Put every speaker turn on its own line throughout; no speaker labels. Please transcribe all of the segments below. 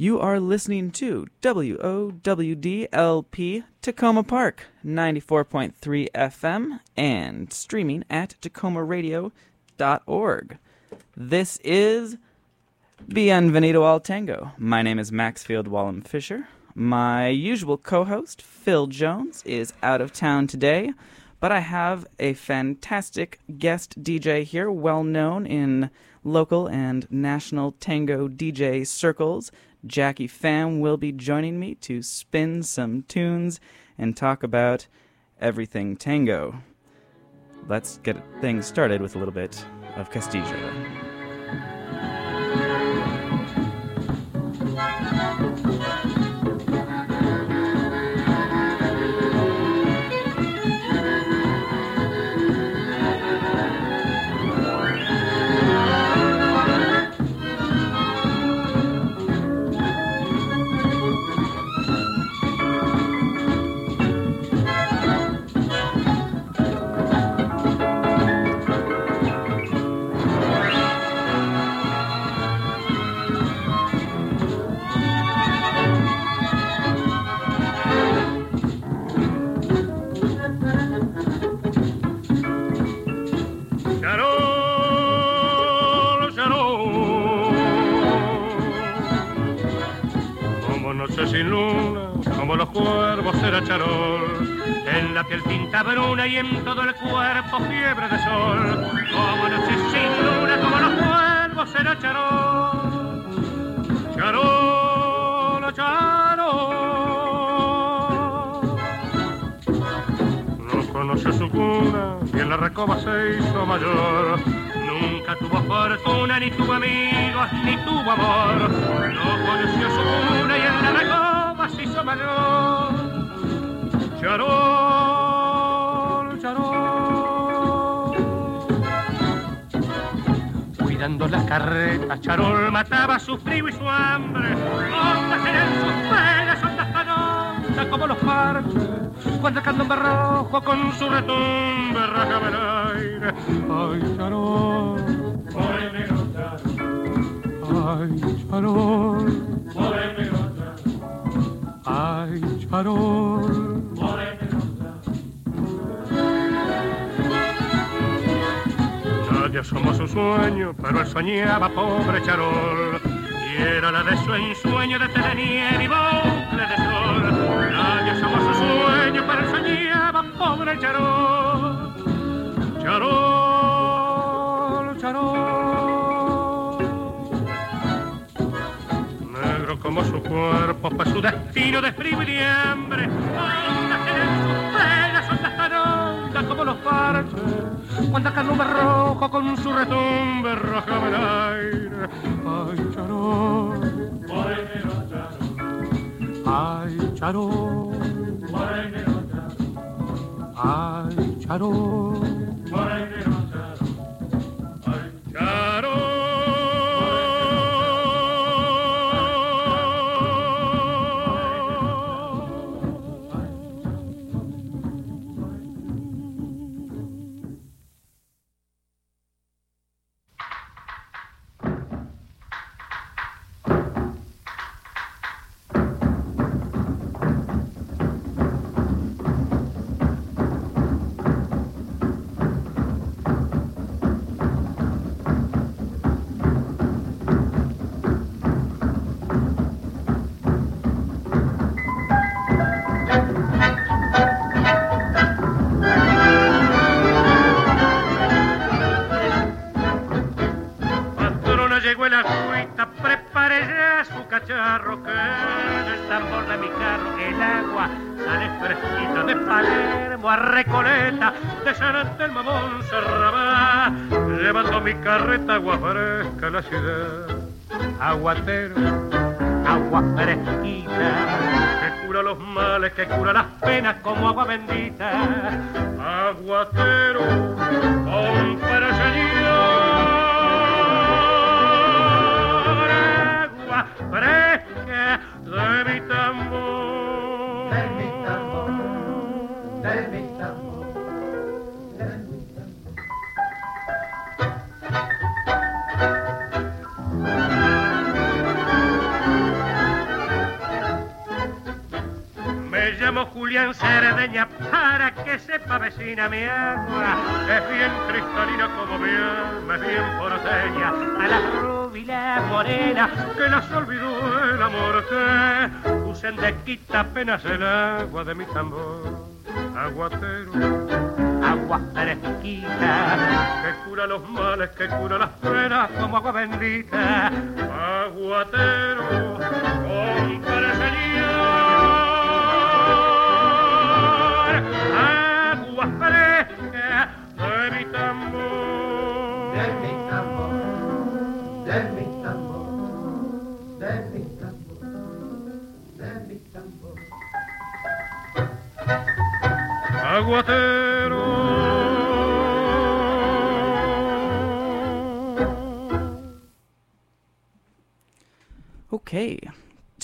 You are listening to WOWDLP Takoma Park, 94.3 FM, and streaming at takomaradio.org. This is Bienvenido al Tango. My name is Maxfield Wallem Fisher. My usual co host, Phil Jones, is out of town today, but I have a fantastic guest DJ here, well known in local and national tango DJ circles. Jackie Pham will be joining me to spin some tunes and talk about everything tango. Let's get things started with a little bit of Castillo.
Sin luna, como los cuervos era charol. En la piel tinta bruna y en todo el cuerpo fiebre de sol. Como noche sin luna, como los cuervos era charol. Charol, Y en la recoba se hizo mayor. Nunca tuvo fortuna, ni tuvo amigos, ni tuvo amor. No conoció su cuna y en la recoba se hizo mayor. Charol, charol. Cuidando las carretas, Charol mataba su frío y su hambre. Ondas en sus penas, hondas como los parches. Cuando el candombe rojo con su retumbe rajaba el aire. Ay, Charol. Ay, Charol. Ay, Charol. Nadie asomó su sueño, pero él soñaba pobre Charol. Y era la de su ensueño de telenier y bucle soñaba pobre Charol. Charol, Charol. Negro como su cuerpo, fue su destino de frío y de hambre. Ondas en sus penas, ondas tan como los parches. Cuando carnube rojo con su retumbe rajaba el aire. Ay, charol. Ay, charol. Ay, charol. Ay, llegó el prepare ya su cacharro que del tambor de mi carro el agua sale fresquita de Palermo a Recoleta, de San Telmo a llevando mi carreta agua fresca a la ciudad. Aguatero, agua fresquita, que cura los males, que cura las penas como agua bendita. Aguatero, compra Julián Cerdeña para que sepa vecina mi agua. Es bien cristalina como mi alma, es bien porteña. A la rubia morena que las olvidó el amor que usen de quita apenas el agua de mi tambor. Aguatero agua fresquita que cura los males, que cura las penas como agua bendita. Aguatero, compre de mi tambor.
De mi tambor, de mi tambor, de mi tambor, de mi tambor.
Aguatero.
Okay,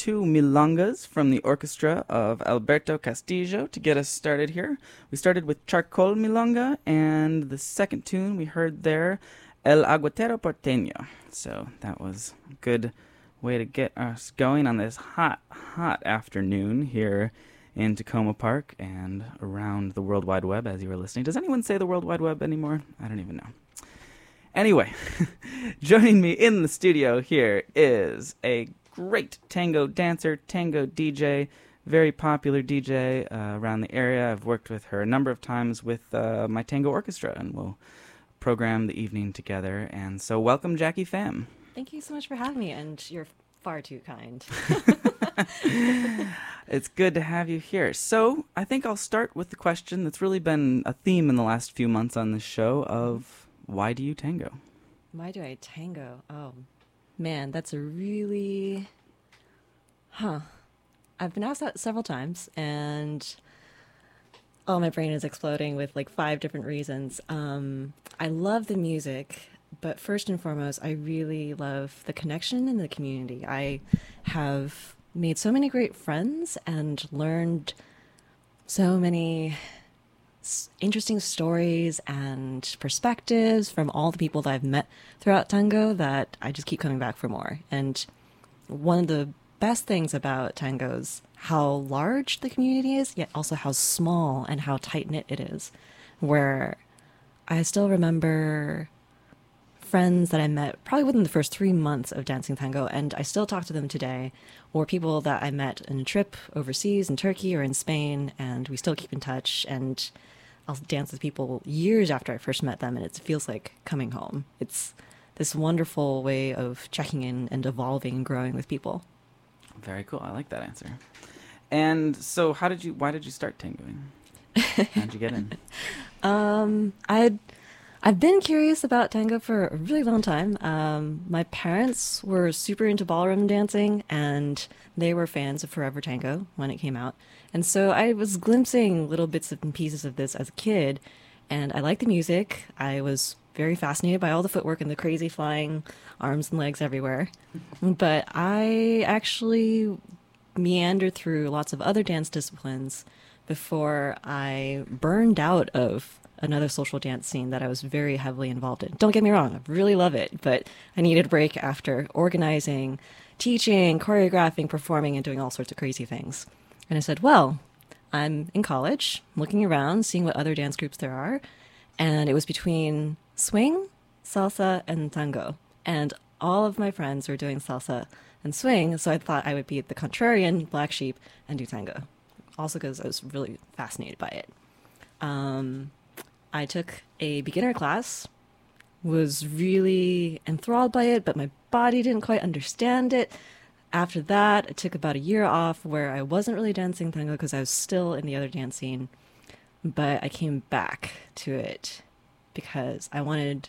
two milongas from the orchestra of Alberto Castillo to get us started here. We started with Charol Milonga, and the second tune we heard there, El Aguatero Porteño. So that was a good way to get us going on this hot, hot afternoon here in Takoma Park and around the World Wide Web as you were listening. Does anyone say the World Wide Web anymore? I don't even know. Anyway, joining me in the studio here is a great tango dancer, tango DJ, very popular DJ uh, around the area. I've worked with her a number of times with uh, my tango orchestra, and we'll program the evening together. And so, welcome, Jackie Pham.
Thank you so much for having me, and you're far too kind.
It's good to have you here. So, I think I'll start with the question that's really been a theme in the last few months on this show of why do you tango?
Why do I tango? Oh, man, that's a really. Huh. I've been asked that several times, and oh, my brain is exploding with like five different reasons. Um, I love the music, but first and foremost, I really love the connection and the community. I have made so many great friends and learned so many interesting stories and perspectives from all the people that I've met throughout tango that I just keep coming back for more. And one of the best things about tango is how large the community is, yet also how small and how tight knit it is. Where I still remember friends that I met probably within the first three months of dancing tango, and I still talk to them today, or people that I met in a trip overseas in Turkey or in Spain, and we still keep in touch. And I'll dance with people years after I first met them, and it feels like coming home. It's this wonderful way of checking in and evolving and growing with people.
Very cool. I like that answer. And so, how did you? Why did you start tangoing? How'd you get in?
Um, I'd I've been curious about tango for a really long time. Um, my parents were super into ballroom dancing, and they were fans of Forever Tango when it came out. And so I was glimpsing little bits and pieces of this as a kid, and I liked the music. I was very fascinated by all the footwork and the crazy flying arms and legs everywhere. but I actually meandered through lots of other dance disciplines before I burned out of another social dance scene that I was very heavily involved in. Don't get me wrong, I really love it, but I needed a break after organizing, teaching, choreographing, performing, and doing all sorts of crazy things. And I said, well, I'm in college, looking around, seeing what other dance groups there are, and it was between swing, salsa, and tango. And all of my friends were doing salsa and swing, so I thought I would be the contrarian black sheep and do tango. Also, because I was really fascinated by it. Um, I took a beginner class, was really enthralled by it, but my body didn't quite understand it. After that, I took about a year off where I wasn't really dancing tango because I was still in the other dance scene. But I came back to it because I wanted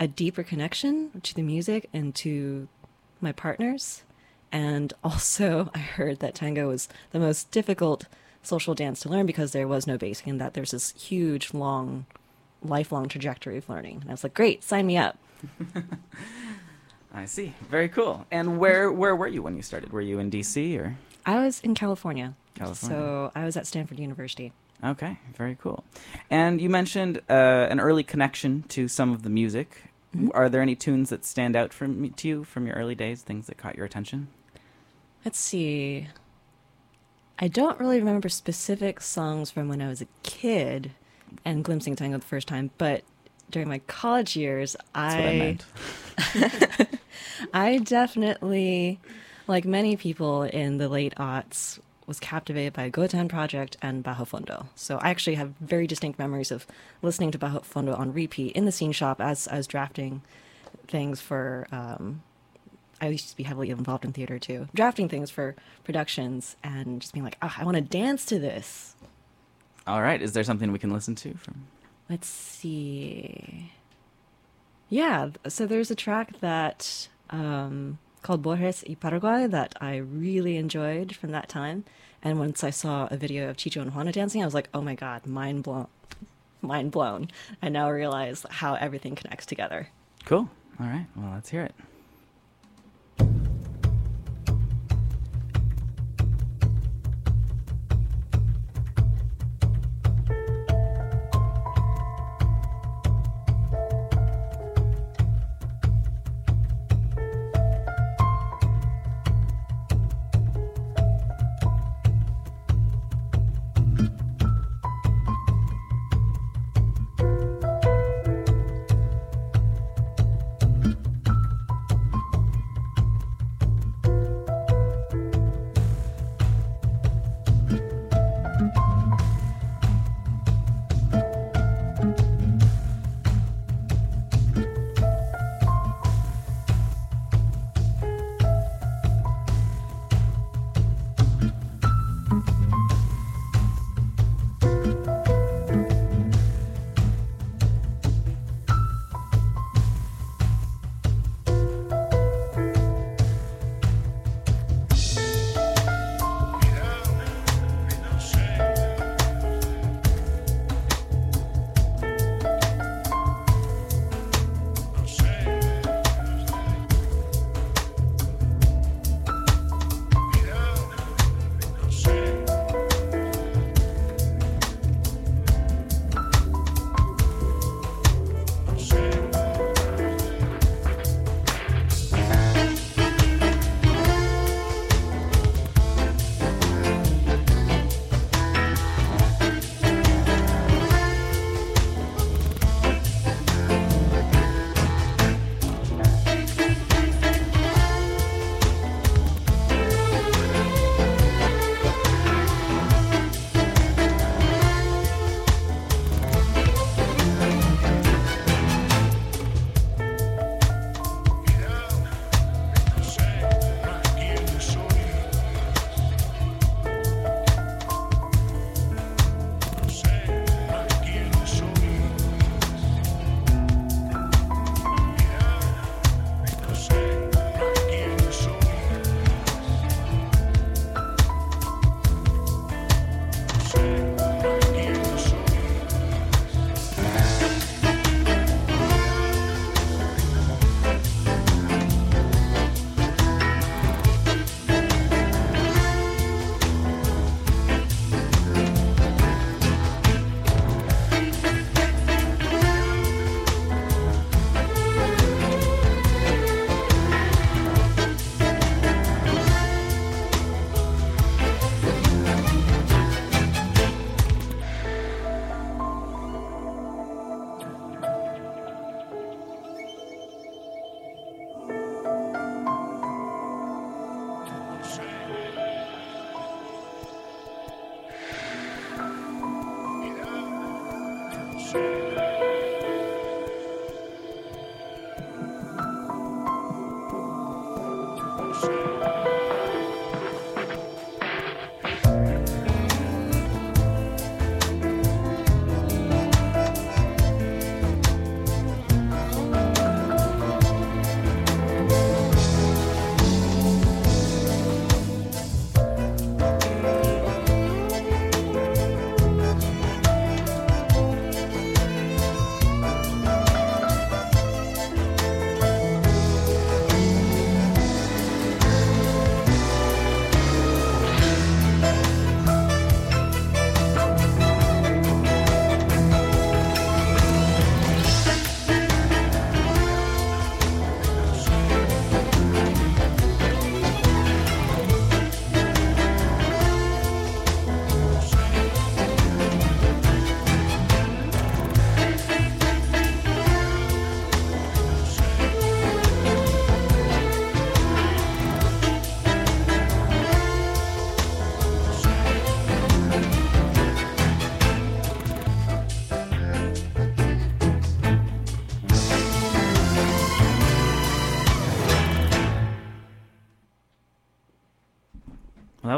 a deeper connection to the music and to my partners. And also, I heard that tango was the most difficult social dance to learn because there was no basic and that there's this huge, long, lifelong trajectory of learning. And I was like, great, sign me up.
I see. Very cool. And where where were you when you started? Were you in DC or?
I was in California.
California.
So I was at Stanford University.
Okay, very cool. And you mentioned uh, an early connection to some of the music. Are there any tunes that stand out from to you from your early days? Things that caught your attention?
Let's see. I don't really remember specific songs from when I was a kid and glimpsing tango the first time, but during my college years,
I meant.
I definitely, like many people in the late aughts, was captivated by Gotan Project and Bajo Fondo. So I actually have very distinct memories of listening to Bajo Fondo on repeat in the scene shop as I was drafting things for. Um, I used to be heavily involved in theater too, drafting things for productions and just being like, oh, I want to dance to this.
All right. Is there something we can listen to from?
Let's see. Yeah, so there's a track that um, called Borges y Paraguay that I really enjoyed from that time. And once I saw a video of Chicho and Juana dancing, I was like, oh my god, mind blown. Mind blown. I now realize how everything connects together.
Cool. All right. Well, let's hear it.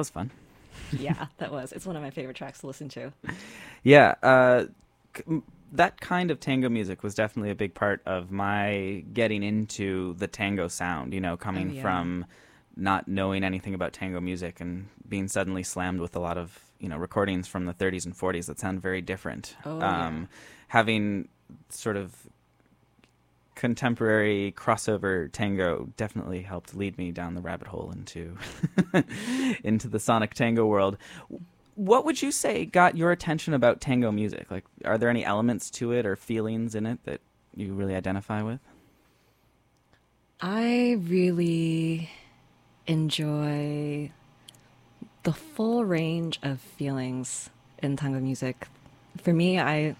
Was fun.
yeah, that was. It's one of my favorite tracks to listen to.
Yeah, uh, c- that kind of tango music was definitely a big part of my getting into the tango sound. You know, coming
Oh, yeah.
from not knowing anything about tango music and being suddenly slammed with a lot of you know recordings from the 30s and 40s that sound very different.
Oh, yeah.
um, Having sort of contemporary crossover tango definitely helped lead me down the rabbit hole into into the sonic tango world. What would you say got your attention about tango music? Like are there any elements to it or feelings in it that you really identify with?
I really enjoy the full range of feelings in tango music. For me, I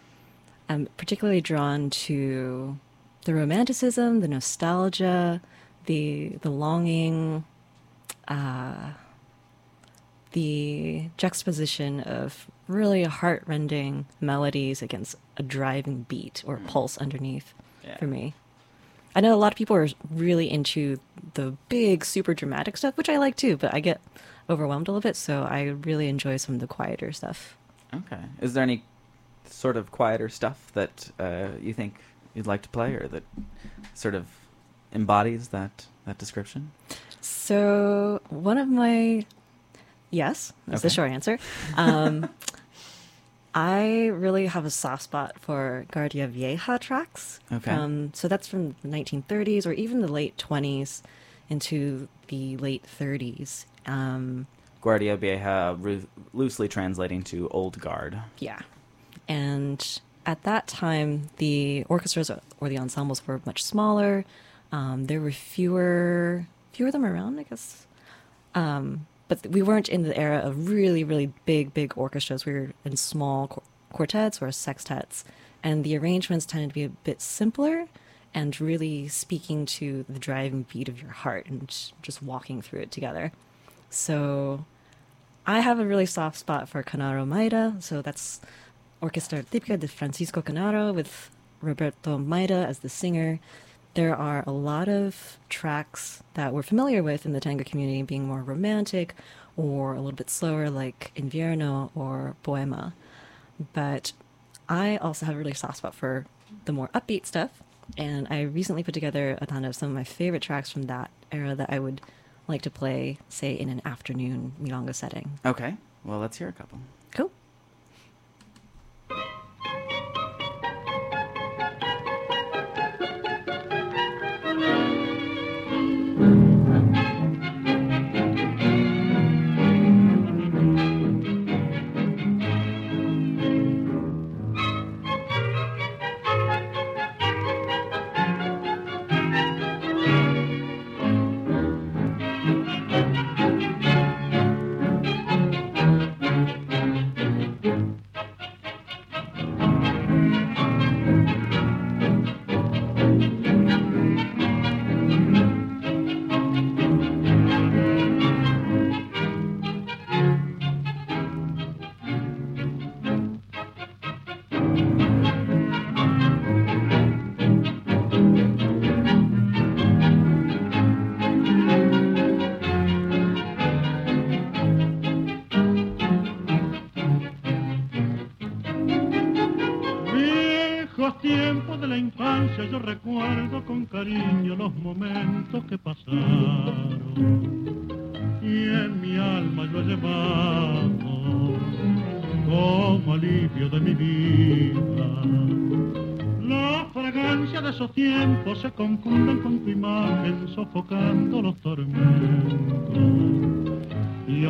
am particularly drawn to the romanticism, the nostalgia, the the longing, uh, the juxtaposition of really heartrending melodies against a driving beat or pulse underneath.
Yeah.
For me. I know a lot of people are really into the big, super dramatic stuff, which I like too, but I get overwhelmed a little bit, so I really enjoy some of the quieter stuff.
okay is there any sort of quieter stuff that uh, you think you'd like to play or that sort of embodies that that description
So, one of my. Yes, that's the short answer. Um, I really have a soft spot for Guardia Vieja tracks.
Okay.
Um, so, that's from the 1930s or even the late 20s into the late 30s. Um,
guardia vieja loosely translating to old guard
Yeah. And at that time, the orchestras or the ensembles were much smaller. Um, there were fewer, fewer of them around, I guess. Um, but we weren't in the era of really, really big, big orchestras. We were in small qu- quartets or sextets. And the arrangements tended to be a bit simpler and really speaking to the driving beat of your heart and just walking through it together. So I have a really soft spot for Canaro Maida, so that's Orquesta Típica de Francisco Canaro with Roberto Maida as the singer. There are a lot of tracks that we're familiar with in the tango community being more romantic or a little bit slower, like Invierno or Poema. But I also have a really soft spot for the more upbeat stuff, and I recently put together a ton of some of my favorite tracks from that era that I would like to play, say, in an afternoon milonga setting.
okay well let's hear a couple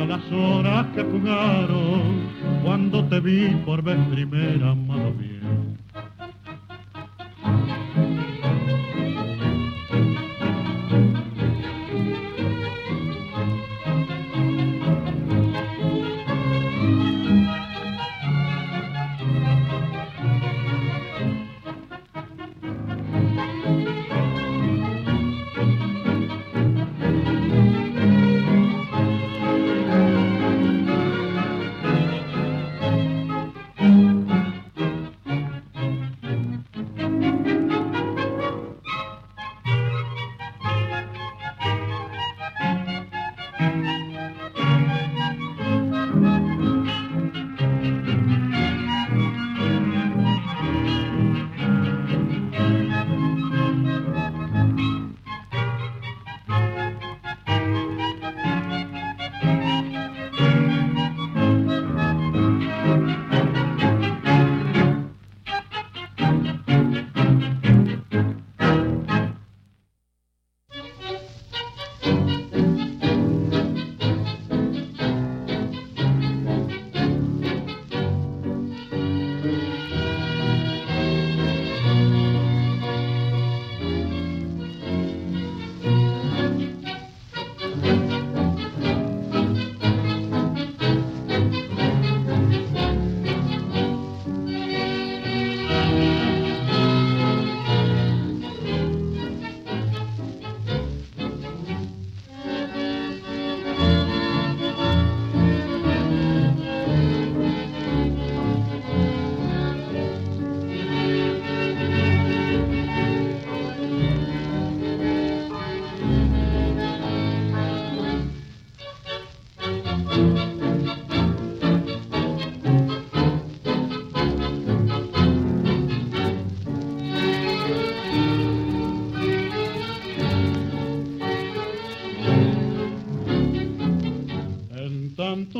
A las horas que jugaron, cuando te vi por vez primera, amado.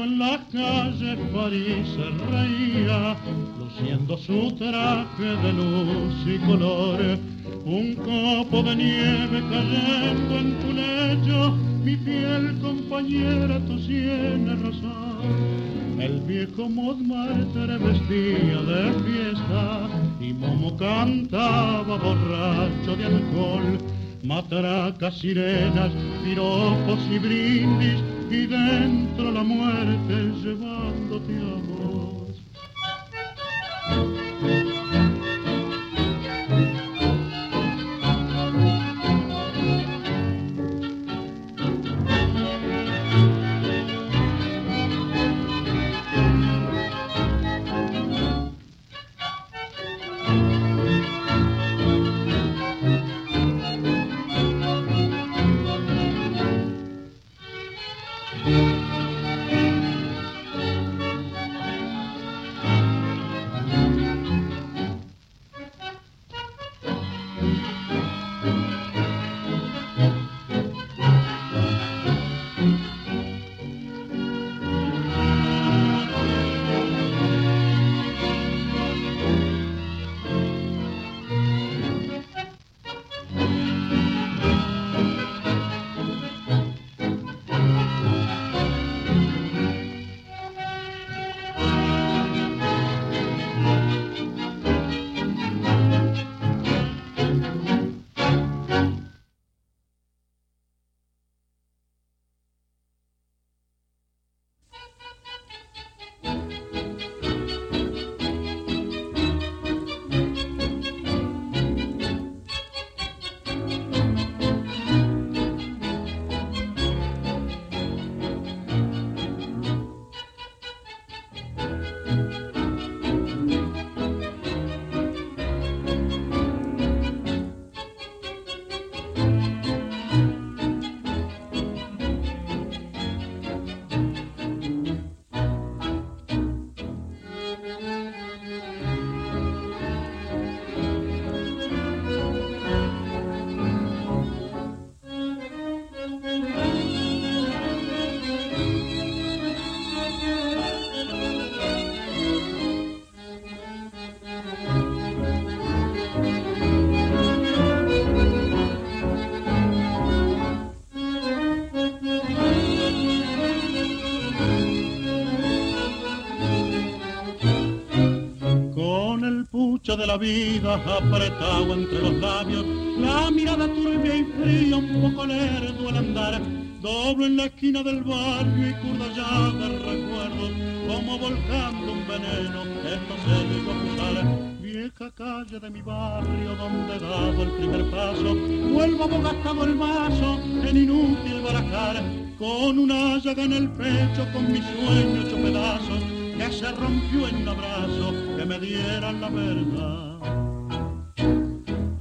En las calles París se reía, luciendo su traje de luz y color. Un copo de nieve cayendo en tu lecho, mi fiel compañera, tu sienes rosal. El viejo Montmartre vestía de fiesta y Momo cantaba borracho de alcohol. Matracas, sirenas, piropos y brindis y dentro la muerte llevándote a vos. De la vida apretado entre los labios, la mirada turbia y fría, un poco lerdo el andar, doblo en la esquina del barrio y curda ya de recuerdos, como volcando un veneno, esto se digo cruzar. Vieja calle de mi barrio donde he dado el primer paso, vuelvo abogastado el vaso en inútil barajar, con una llaga en el pecho, con mi sueño hecho pedazos, que se rompió en un abrazo que me dieran la verdad.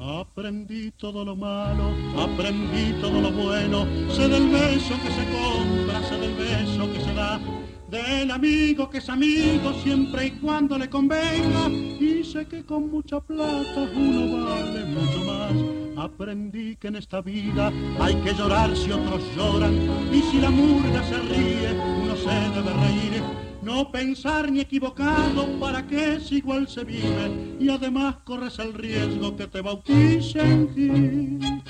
Aprendí todo lo malo, aprendí todo lo bueno, sé del beso que se compra, sé del beso que se da, del amigo que es amigo siempre y cuando le convenga, y sé que con mucha plata uno vale mucho más. Aprendí que en esta vida hay que llorar si otros lloran, y si la murga se ríe, uno se debe reír. No pensar ni equivocado para que es igual se vive y además corres el riesgo que te bauticen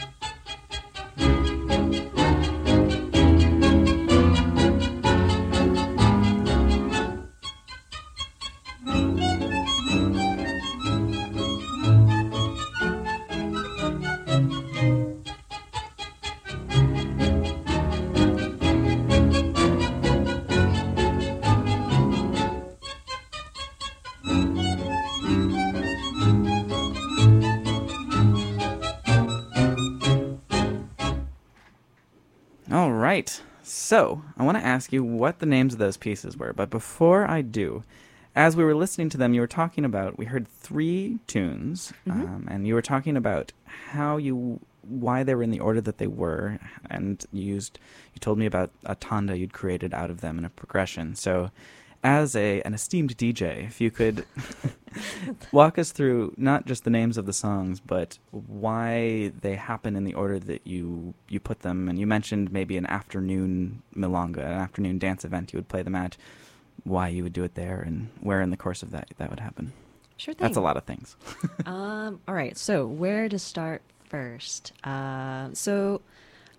right. So, I want to ask you what the names of those pieces were. But before I do, as we were listening to them, you were talking about, we heard three tunes, um, and you were talking about how you, why they were in the order that they were, and you used, you told me about a tanda you'd created out of them in a progression. So, as a an esteemed DJ, if you could walk us through not just the names of the songs, but why they happen in the order that you you put them. And you mentioned maybe an afternoon milonga, an afternoon dance event you would play them at. Why you would do it there, and where in the course of that that would happen.
Sure thing.
That's a lot of things.
um, all right, so where to start first? Uh, so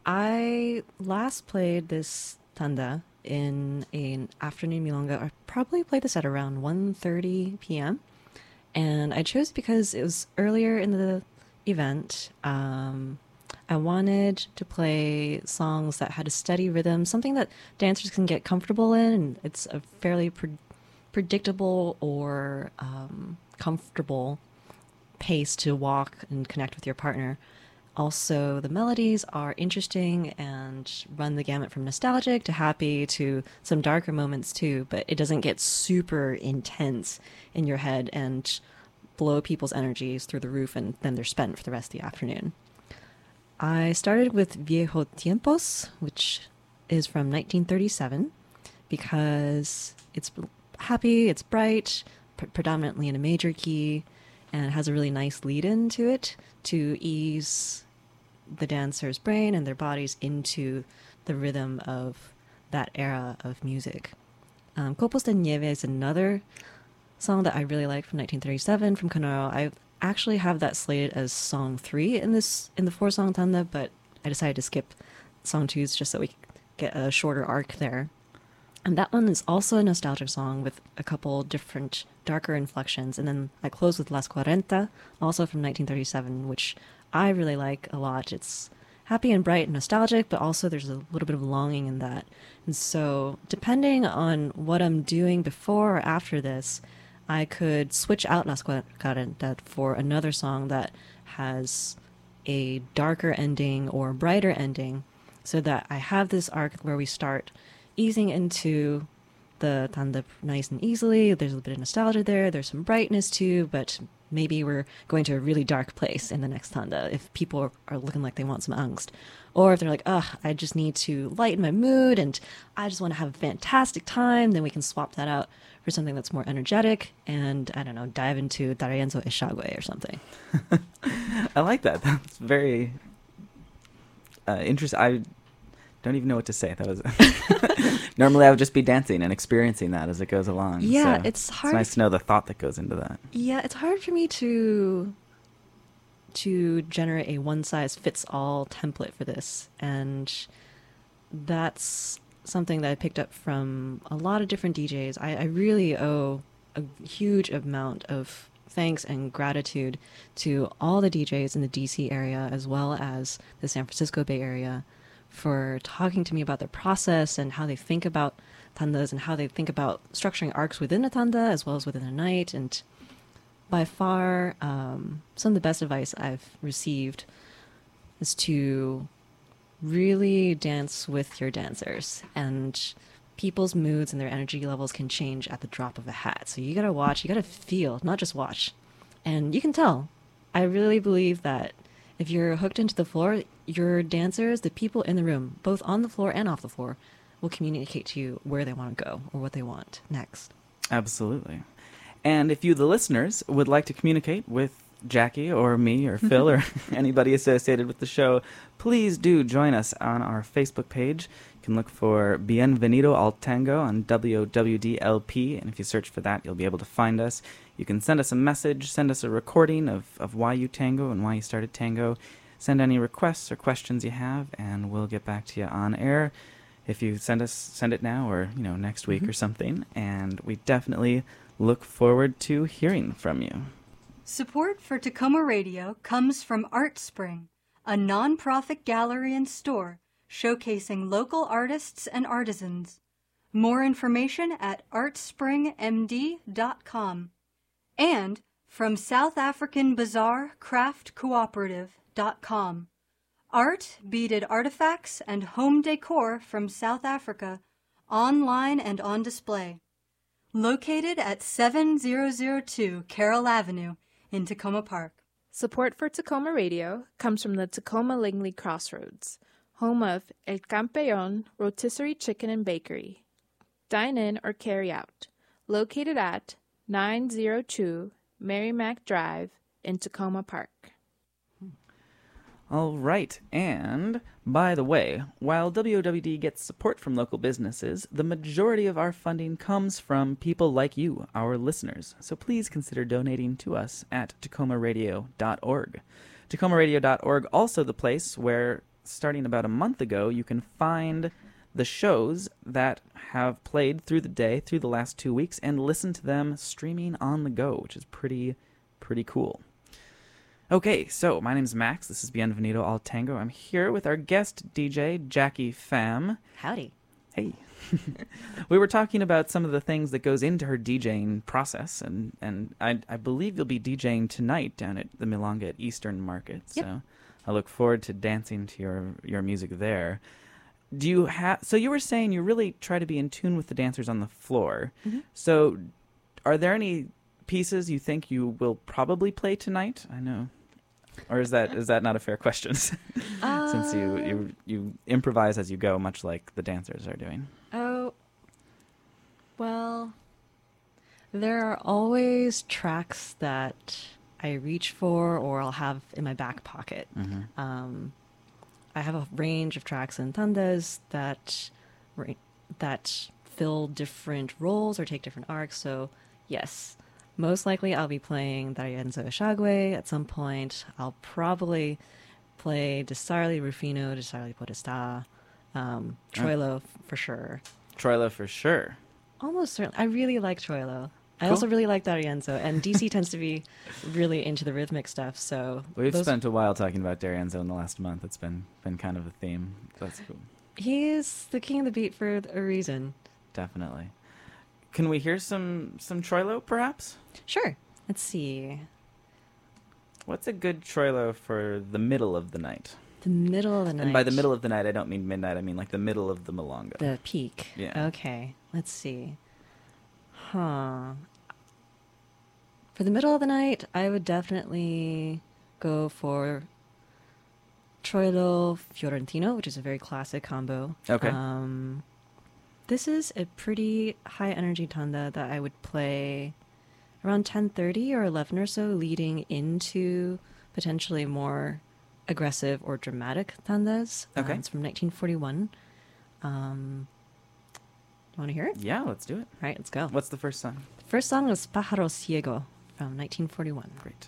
I last played this tanda in an afternoon milonga. I probably played this at around 1.30 p.m. And I chose because it was earlier in the event. Um, I wanted to play songs that had a steady rhythm, something that dancers can get comfortable in. And it's a fairly pre- predictable or um, comfortable pace to walk and connect with your partner. Also, the melodies are interesting and run the gamut from nostalgic to happy to some darker moments too, but it doesn't get super intense in your head and blow people's energies through the roof and then they're spent for the rest of the afternoon. I started with Viejo Tiempos, which is from 1937, because it's happy, it's bright, pr- predominantly in a major key, and it has a really nice lead in to it to ease the dancer's brain and their bodies into the rhythm of that era of music. Um, Copos de Nieve is another song that I really like from 1937 from Canaro. I actually have that slated as song three in this in the four song tanda, but I decided to skip song twos just so we get a shorter arc there. And that one is also a nostalgic song with a couple different darker inflections. And then I close with Las Cuarenta, also from 1937, which I really like a lot. It's happy and bright and nostalgic, but also there's a little bit of longing in that. And so, depending on what I'm doing before or after this, I could switch out Las Cuarenta for another song that has a darker ending or brighter ending so that I have this arc where we start easing into the tanda nice and easily. There's a little bit of nostalgia there. There's some brightness too, but maybe we're going to a really dark place in the next tanda if people are, looking like they want some angst. Or if they're like, ugh, I just need to lighten my mood and I just want to have a fantastic time, then we can swap that out for something that's more energetic and, I don't know, dive into D'Arienzo Echagüe or something.
I like that. That's very uh, interesting. I don't even know what to say. That was normally I would just be dancing and experiencing that as it goes along.
Yeah,
so
it's hard.
It's nice to know the thought that goes into that.
Yeah, it's hard for me to to generate a one size fits all template for this. And that's something that I picked up from a lot of different DJs. I, I really owe a huge amount of thanks and gratitude to all the DJs in the DC area as well as the San Francisco Bay Area for talking to me about their process and how they think about tandas and how they think about structuring arcs within a tanda as well as within a night. And by far, um, some of the best advice I've received is to really dance with your dancers and people's moods and their energy levels can change at the drop of a hat. So you gotta watch, you gotta feel, not just watch. And you can tell. I really believe that if you're hooked into the floor, your dancers, the people in the room, both on the floor and off the floor, will communicate to you where they want to go or what they want next.
Absolutely. And if you, the listeners, would like to communicate with Jackie or me or Phil or anybody associated with the show, please do join us on our Facebook page. You can look for Bienvenido al Tango on WWDLP, and if you search for that, you'll be able to find us. You can send us a message, send us a recording of, of why you tango and why you started tango. Send any requests or questions you have, and we'll get back to you on air if you send us send it now or you know next week mm-hmm. or something. And we definitely look forward to hearing from you.
Support for Takoma Radio comes from ArtSpring, a nonprofit gallery and store showcasing local artists and artisans. More information at artspringmd.com. And from South African Bazaar Craft Cooperative.com. Art, beaded artifacts, and home decor from South Africa, online and on display. Located at 7002 Carroll Avenue in Takoma Park.
Support for Takoma Radio comes from the Takoma Langley Crossroads, home of El Campeon Rotisserie Chicken and Bakery. Dine in or carry out. located at 902 Merrimack Drive in Takoma Park.
All right, and by the way, while WWD gets support from local businesses, the majority of our funding comes from people like you, our listeners. So please consider donating to us at takomaradio.org. Takomaradio.org also the place where starting about a month ago you can find the shows that have played through the day through the last 2 weeks and listen to them streaming on the go, which is pretty pretty cool. Okay, so my name's Max. This is Bienvenido al Tango. I'm here with our guest DJ, Jackie Pham.
Howdy.
Hey. we were talking about some of the things that goes into her DJing process, and, and I, I believe you'll be DJing tonight down at the Milonga at Eastern Market.
Yep.
So I look forward to dancing to your, your music there. Do you have? So you were saying you really try to be in tune with the dancers on the floor. Mm-hmm. So, are there any pieces you think you will probably play tonight? I know, or is that is that not a fair question? Since you, uh, you you improvise as you go, much like the dancers are doing.
Oh, well, there are always tracks that I reach for or I'll have in my back pocket. Um, I have a range of tracks and tandas that that fill different roles or take different arcs. So, yes, most likely I'll be playing D'Arienzo Echagüe at some point. I'll probably play Di Sarli Rufino, Di Sarli Podesta, um, Troilo f- for sure.
Troilo for sure.
Almost certainly. I really like Troilo. I
Cool.
also really like D'Arienzo, and DC tends to be really into the rhythmic stuff. So
We've
those-
spent a while talking about D'Arienzo in the last month. It's been been kind of a theme. That's cool.
he's the king of the beat for a reason.
Definitely. Can we hear some some Troilo, perhaps?
Sure. Let's see.
What's a good Troilo for the middle of the night?
The middle of the night.
And by the middle of the night, I don't mean midnight. I mean like the middle of the milonga.
the peak.
Yeah.
Okay. Let's see. Huh. For the middle of the night, I would definitely go for Troilo Fiorentino, which is a very classic combo.
Okay.
Um, this is a pretty high energy tanda that I would play around 10:30 or 11 or so leading into potentially more aggressive or dramatic tandas. Uh,
Okay.
it's from 1941. Um, you want to hear it?
yeah, let's do it.
All right, let's go.
What's the first song?
First song is Pájaro Ciego from 1941.
Great.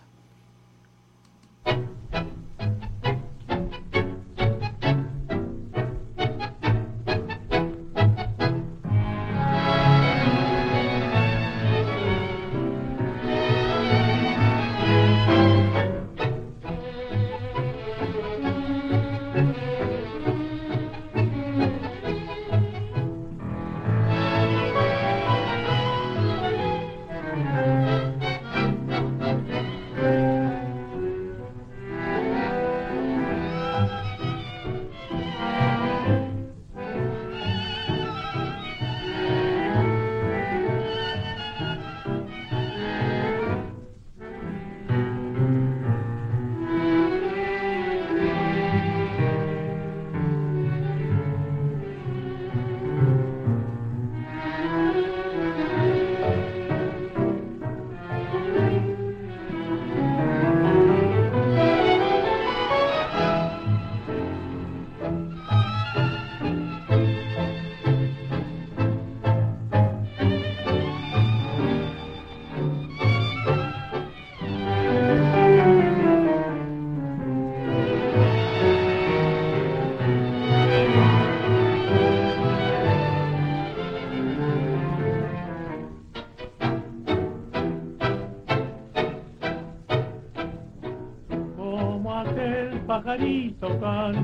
Pajarito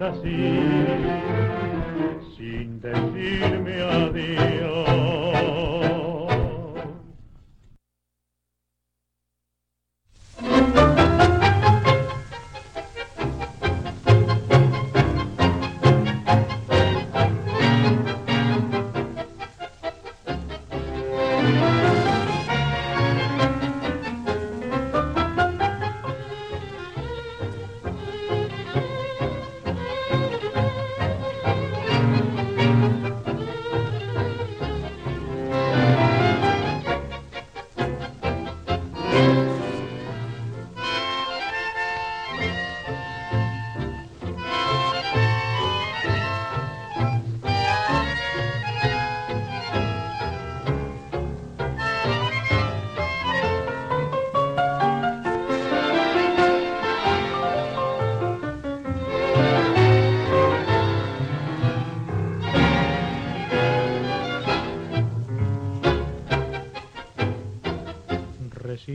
así, sin decirme adiós?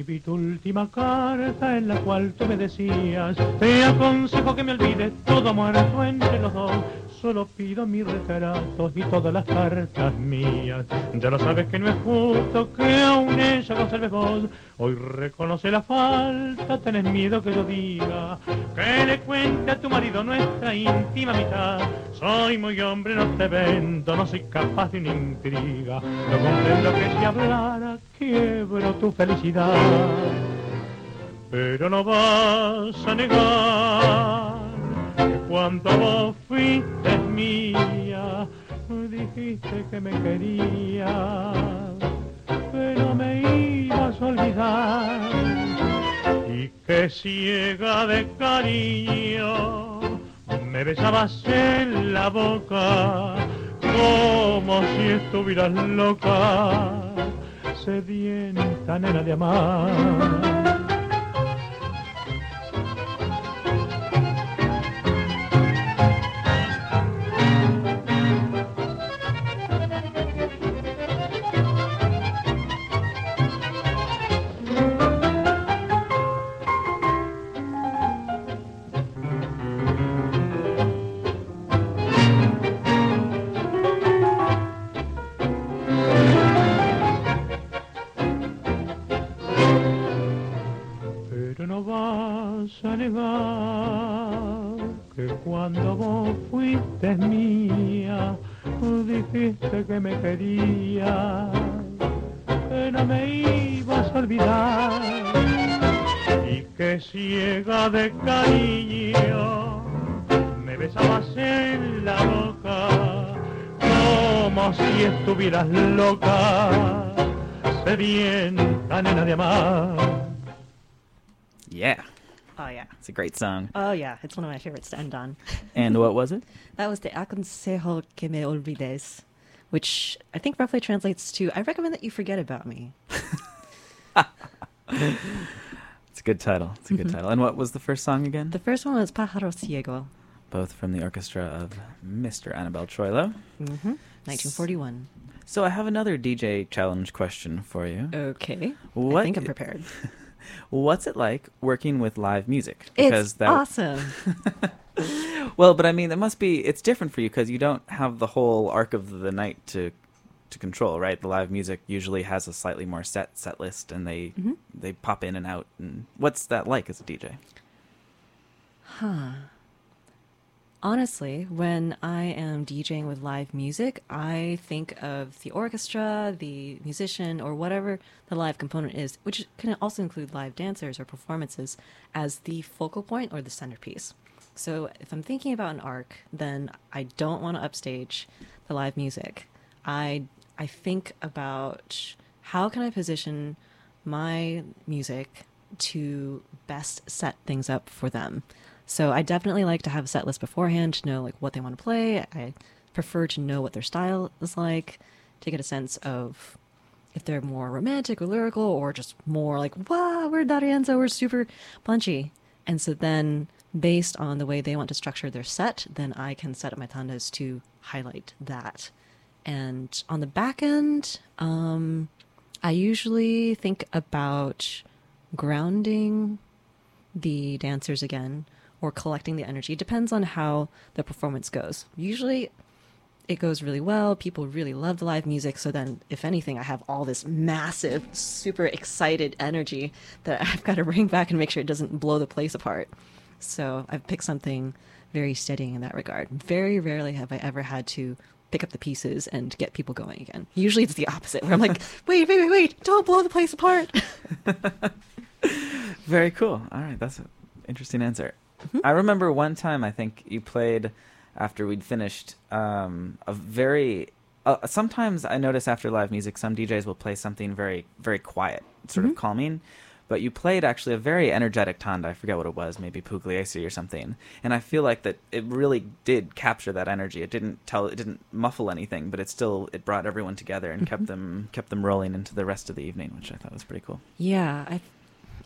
Recibí tu última carta en la cual tú me decías Te aconsejo que me olvides todo muerto dos Solo pido mis retratos y todas las cartas mías. Ya lo sabes que no es justo que aún ella conserve vos. Hoy reconoce la falta, tenés miedo que yo diga Que le cuente a tu marido nuestra íntima mitad Soy muy hombre, no te vendo, no soy capaz de una intriga. No comprendo que si hablara quiebro tu felicidad. Pero no vas a negar cuando vos fuiste mía Dijiste que me querías que no me ibas a olvidar y que ciega de cariño me besabas en la boca como si estuvieras loca, sedienta nena de amar. Si estuvieras loca, sedienta nena de amar.
Yeah,
Oh yeah.
it's a great song.
Oh yeah. It's one of my favorites to end on.
And what was it?
That was the aconsejo que me olvides, which I think roughly translates to I recommend that you forget about me.
It's a good title. It's a good title. And what was the first song again?
The first one was Pájaro Ciego,
Both from the orchestra of Mr. Aníbal Troilo.
mm-hmm. 1941.
So I have another DJ challenge question for you.
Okay.
What
I think I'm prepared.
What's it like working with live music?
It's
that
awesome.
well, but I mean, it must be it's different for you because you don't have the whole arc of the night to to control, right? The live music usually has a slightly more set set list, and they
Mm-hmm.
they pop in and out. And what's that like as a DJ?
Honestly, when I am DJing with live music, I think of the orchestra, the musician, or whatever the live component is, which can also include live dancers or performances, as the focal point or the centerpiece. So if I'm thinking about an arc, then I don't want to upstage the live music. I I think about how can I position my music to best set things up for them. So I definitely like to have a set list beforehand to know like what they want to play. I prefer to know what their style is like to get a sense of if they're more romantic or lyrical or just more like wow we're D'Arienzo we're super punchy and so then based on the way they want to structure their set then I can set up my tandas to highlight that and on the back end um, I usually think about grounding the dancers again or collecting the energy depends on how the performance goes usually it goes really well. People really love the live music. So then, if anything, I have all this massive, super excited energy that I've got to bring back and make sure it doesn't blow the place apart. So I've picked something very steadying in that regard. Very rarely have I ever had to pick up the pieces and get people going again. Usually it's the opposite, where I'm like, wait, wait, wait, wait, don't blow the place apart.
Very cool. All right, that's an interesting answer. I remember one time I think you played after we'd finished um, a very. Uh, sometimes I notice after live music, some DJs will play something very, very quiet, sort of calming. But you played actually a very energetic tanda. I forget what it was, maybe Pugliese or something. And I feel like that it really did capture that energy. It didn't tell, it didn't muffle anything, but it still it brought everyone together and kept them kept them rolling into the rest of the evening, which I thought was pretty cool.
Yeah, I,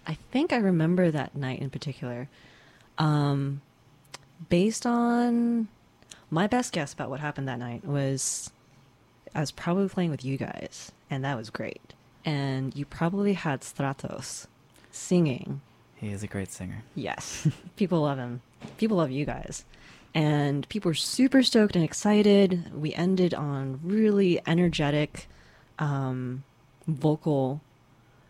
I think I remember that night in particular. Um, based on my best guess about what happened that night was, I was probably playing with you guys, and that was great. And you probably had Stratos singing.
He is a great singer.
Yes, people love him. People love you guys. And people were super stoked and excited. We ended on really energetic um, vocal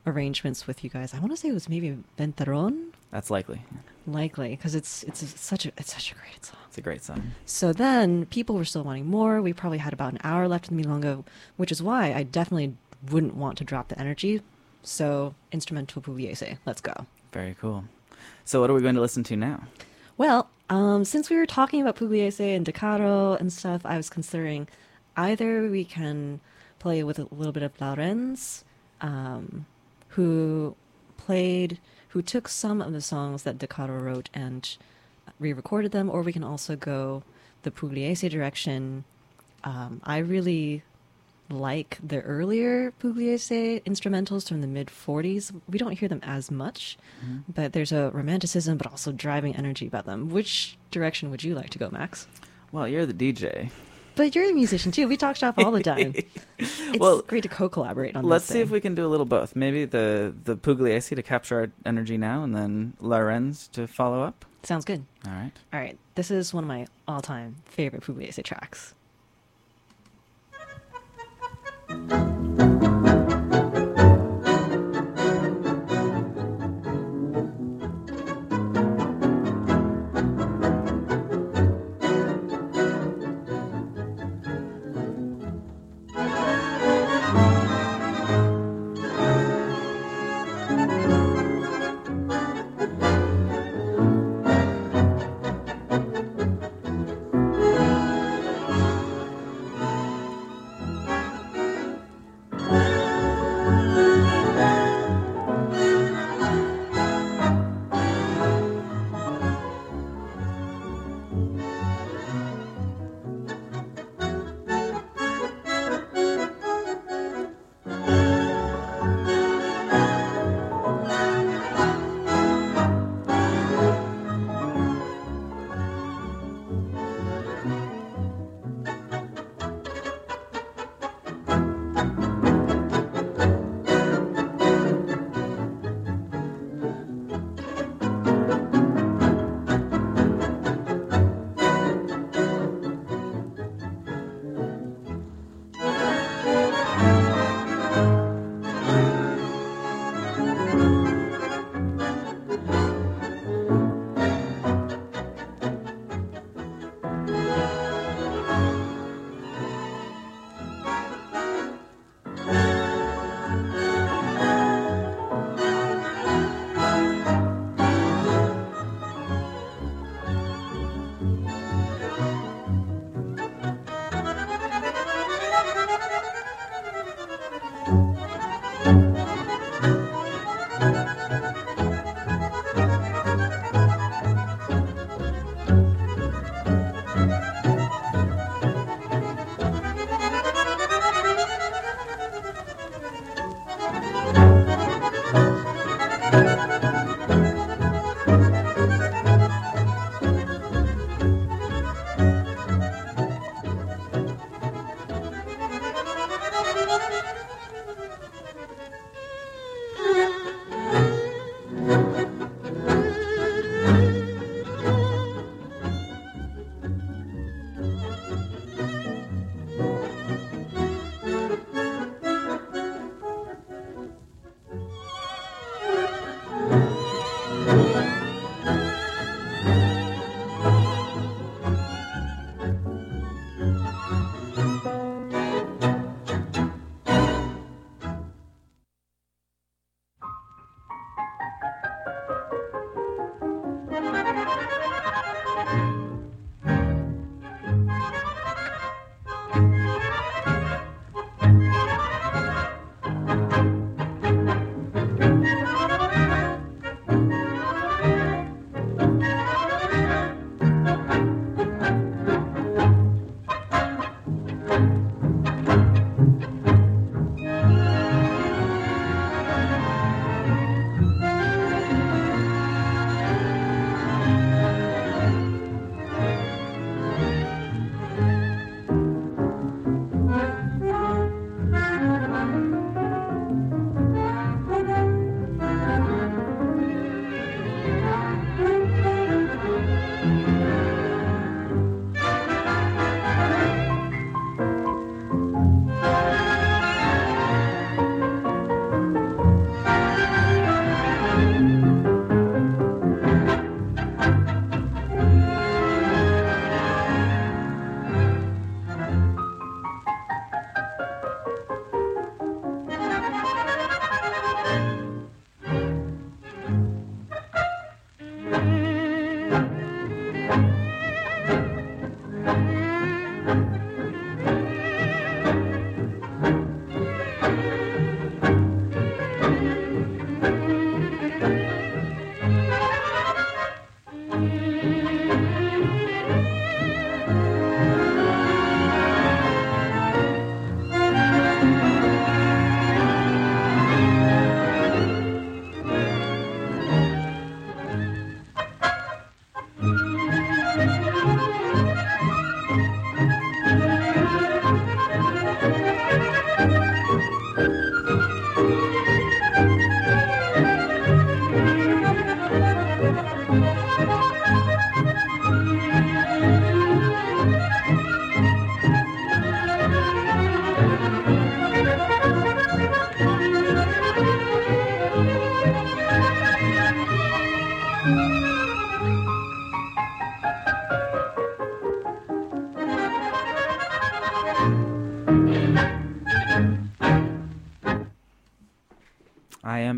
arrangements with you guys. I want to say it was maybe Ventarrón,
That's likely.
likely, because it's it's such a it's such a great song.
It's a great song.
So then people were still wanting more. We probably had about an hour left in the Milonga, which is why I definitely wouldn't want to drop the energy. So instrumental pugliese, let's go.
Very cool. So what are we going to listen to now?
Well, um, since we were talking about Pugliese and De Caro and stuff, I was considering either we can play with a little bit of Laurenz, um, who played, who took some of the songs that De Caro wrote and re-recorded them, or we can also go the Pugliese direction. Um, I really like the earlier Pugliese instrumentals from the mid 40s. We don't hear them as much, but there's a romanticism, but also driving energy about them. Which direction would you like to go, Max?
Well, you're the DJ.
But you're a musician too. We talk shop all the time. It's
Well,
great to co-collaborate on.
Let's see if we can do a little both. Maybe the the Pugliese to capture our energy now, and then Laurenz to follow up.
Sounds good.
All right.
All right, this is one of my all-time favorite Pugliese tracks.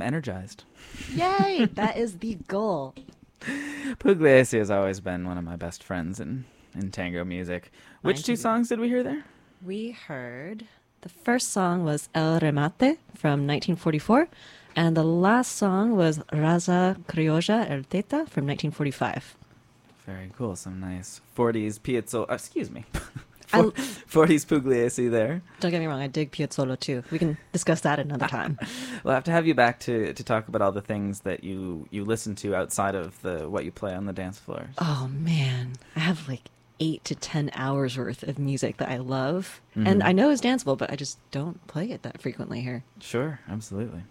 Energized.
Yay! that is the goal.
Pugliese has always been one of my best friends in, in tango music. Which two
too.
songs did we hear there?
We heard the first song was El Remate from 1944, and the last song was Raza Criolla El Teta from 1945.
Very cool. Some nice 40s Piazzolla. excuse me.
I-
40s Pugliese there.
Don't get me wrong, I dig Piazzolla too. We can discuss that another time.
We'll have to have you back to, to talk about all the things that you, you listen to outside of the what you play on the dance floors.
oh man, I have like eight to ten hours worth of music that I love, and mm-hmm. I know it's danceable, but I just don't play it that frequently here.
Sure, absolutely.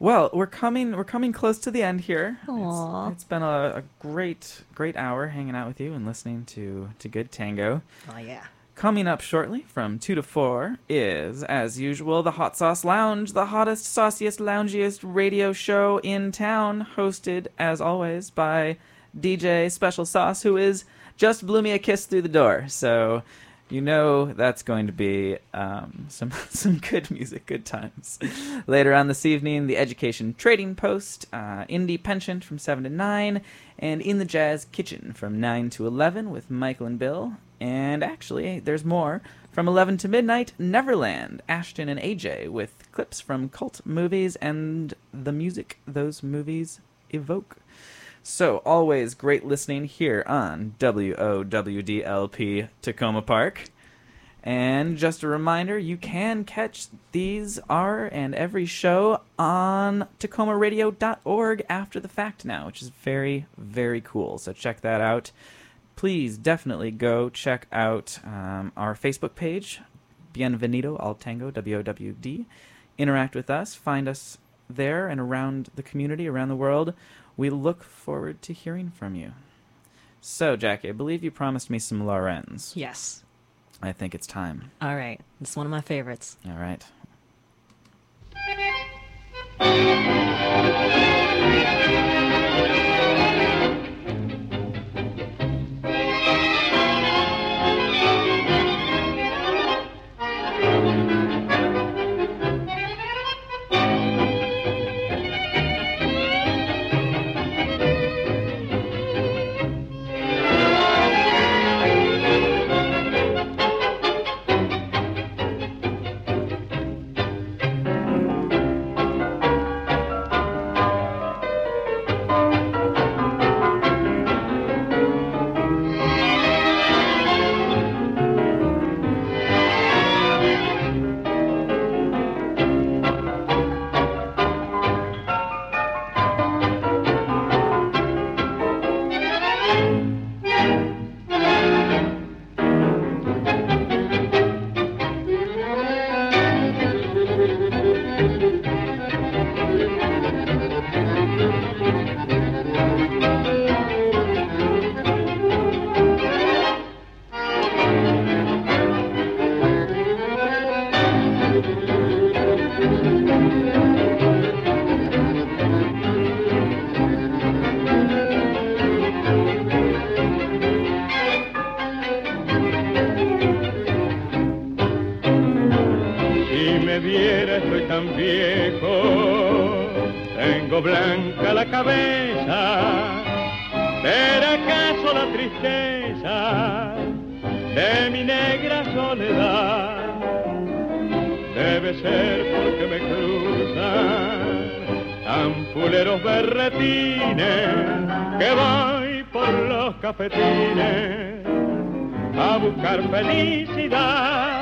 Well, we're coming we're coming close to the end here. It's- it's been a, a great great hour hanging out with you and listening to to good tango.
Oh yeah.
Coming up shortly from 2 to 4 is, as usual, the Hot Sauce Lounge, the hottest, sauciest, loungiest radio show in town, hosted, as always, by DJ Special Sauce, who is just blew me a kiss through the door. So you know that's going to be um, some some good music, good times. Later on this evening, the Education Trading Post, uh, Indie Penchant from 7 to 9, and In the Jazz Kitchen from 9 to 11 with Michael and Bill. And actually, there's more. From 11 to midnight, Neverland, Ashton and AJ with clips from cult movies and the music those movies evoke. So, always great listening here on WOWDLP Takoma Park. And just a reminder, you can catch these are and every show on takomaradio.org after the fact now, which is very, very cool. So check that out. Please definitely go check out um, our Facebook page, Bienvenido al Tango, W O W D. Interact with us, find us there and around the community, around the world. We look forward to hearing from you. So, Jackie, I believe you promised me some Laurenz.
Yes.
I think it's time.
All right. It's one of my favorites.
All right.
Tan fuleros berretines que voy por los cafetines a buscar felicidad.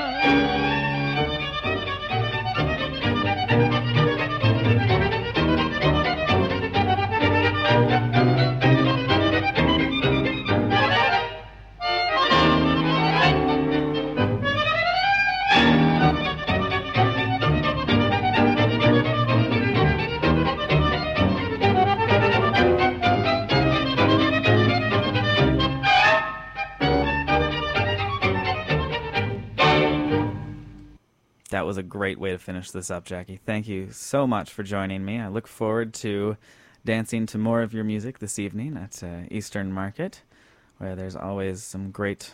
Was a great way to finish this up, Jackie. Thank you so much for joining me. I look forward to dancing to more of your music this evening at uh, Eastern Market, where there's always some great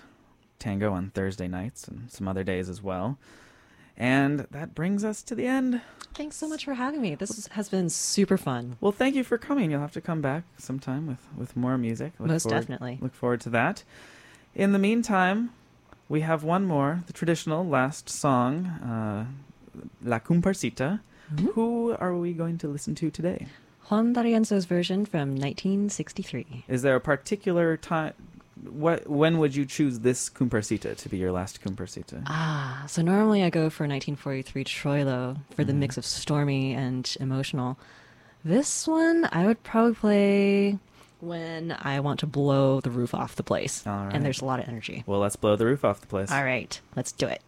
tango on Thursday nights and some other days as well. And that brings us to the end.
Thanks so much for having me. This is- has been super fun.
Well, thank you for coming. You'll have to come back sometime with, with more music. Look
Most
forward-
definitely.
Look forward to that. In the meantime, we have one more, the traditional last song, uh, La Comparsita.
Mm-hmm.
Who are we going to listen to today?
Juan D'Arienzo's version from 1963.
Is there a particular time? What when would you choose this comparsita to be your last comparsita?
Ah, so normally I go for 1943 Troilo for the
Mm-hmm.
mix of stormy and emotional. This one I would probably play when I want to blow the roof off the place.
All right.
And there's a lot of energy.
Well, let's blow the roof off the place.
All right, let's do it.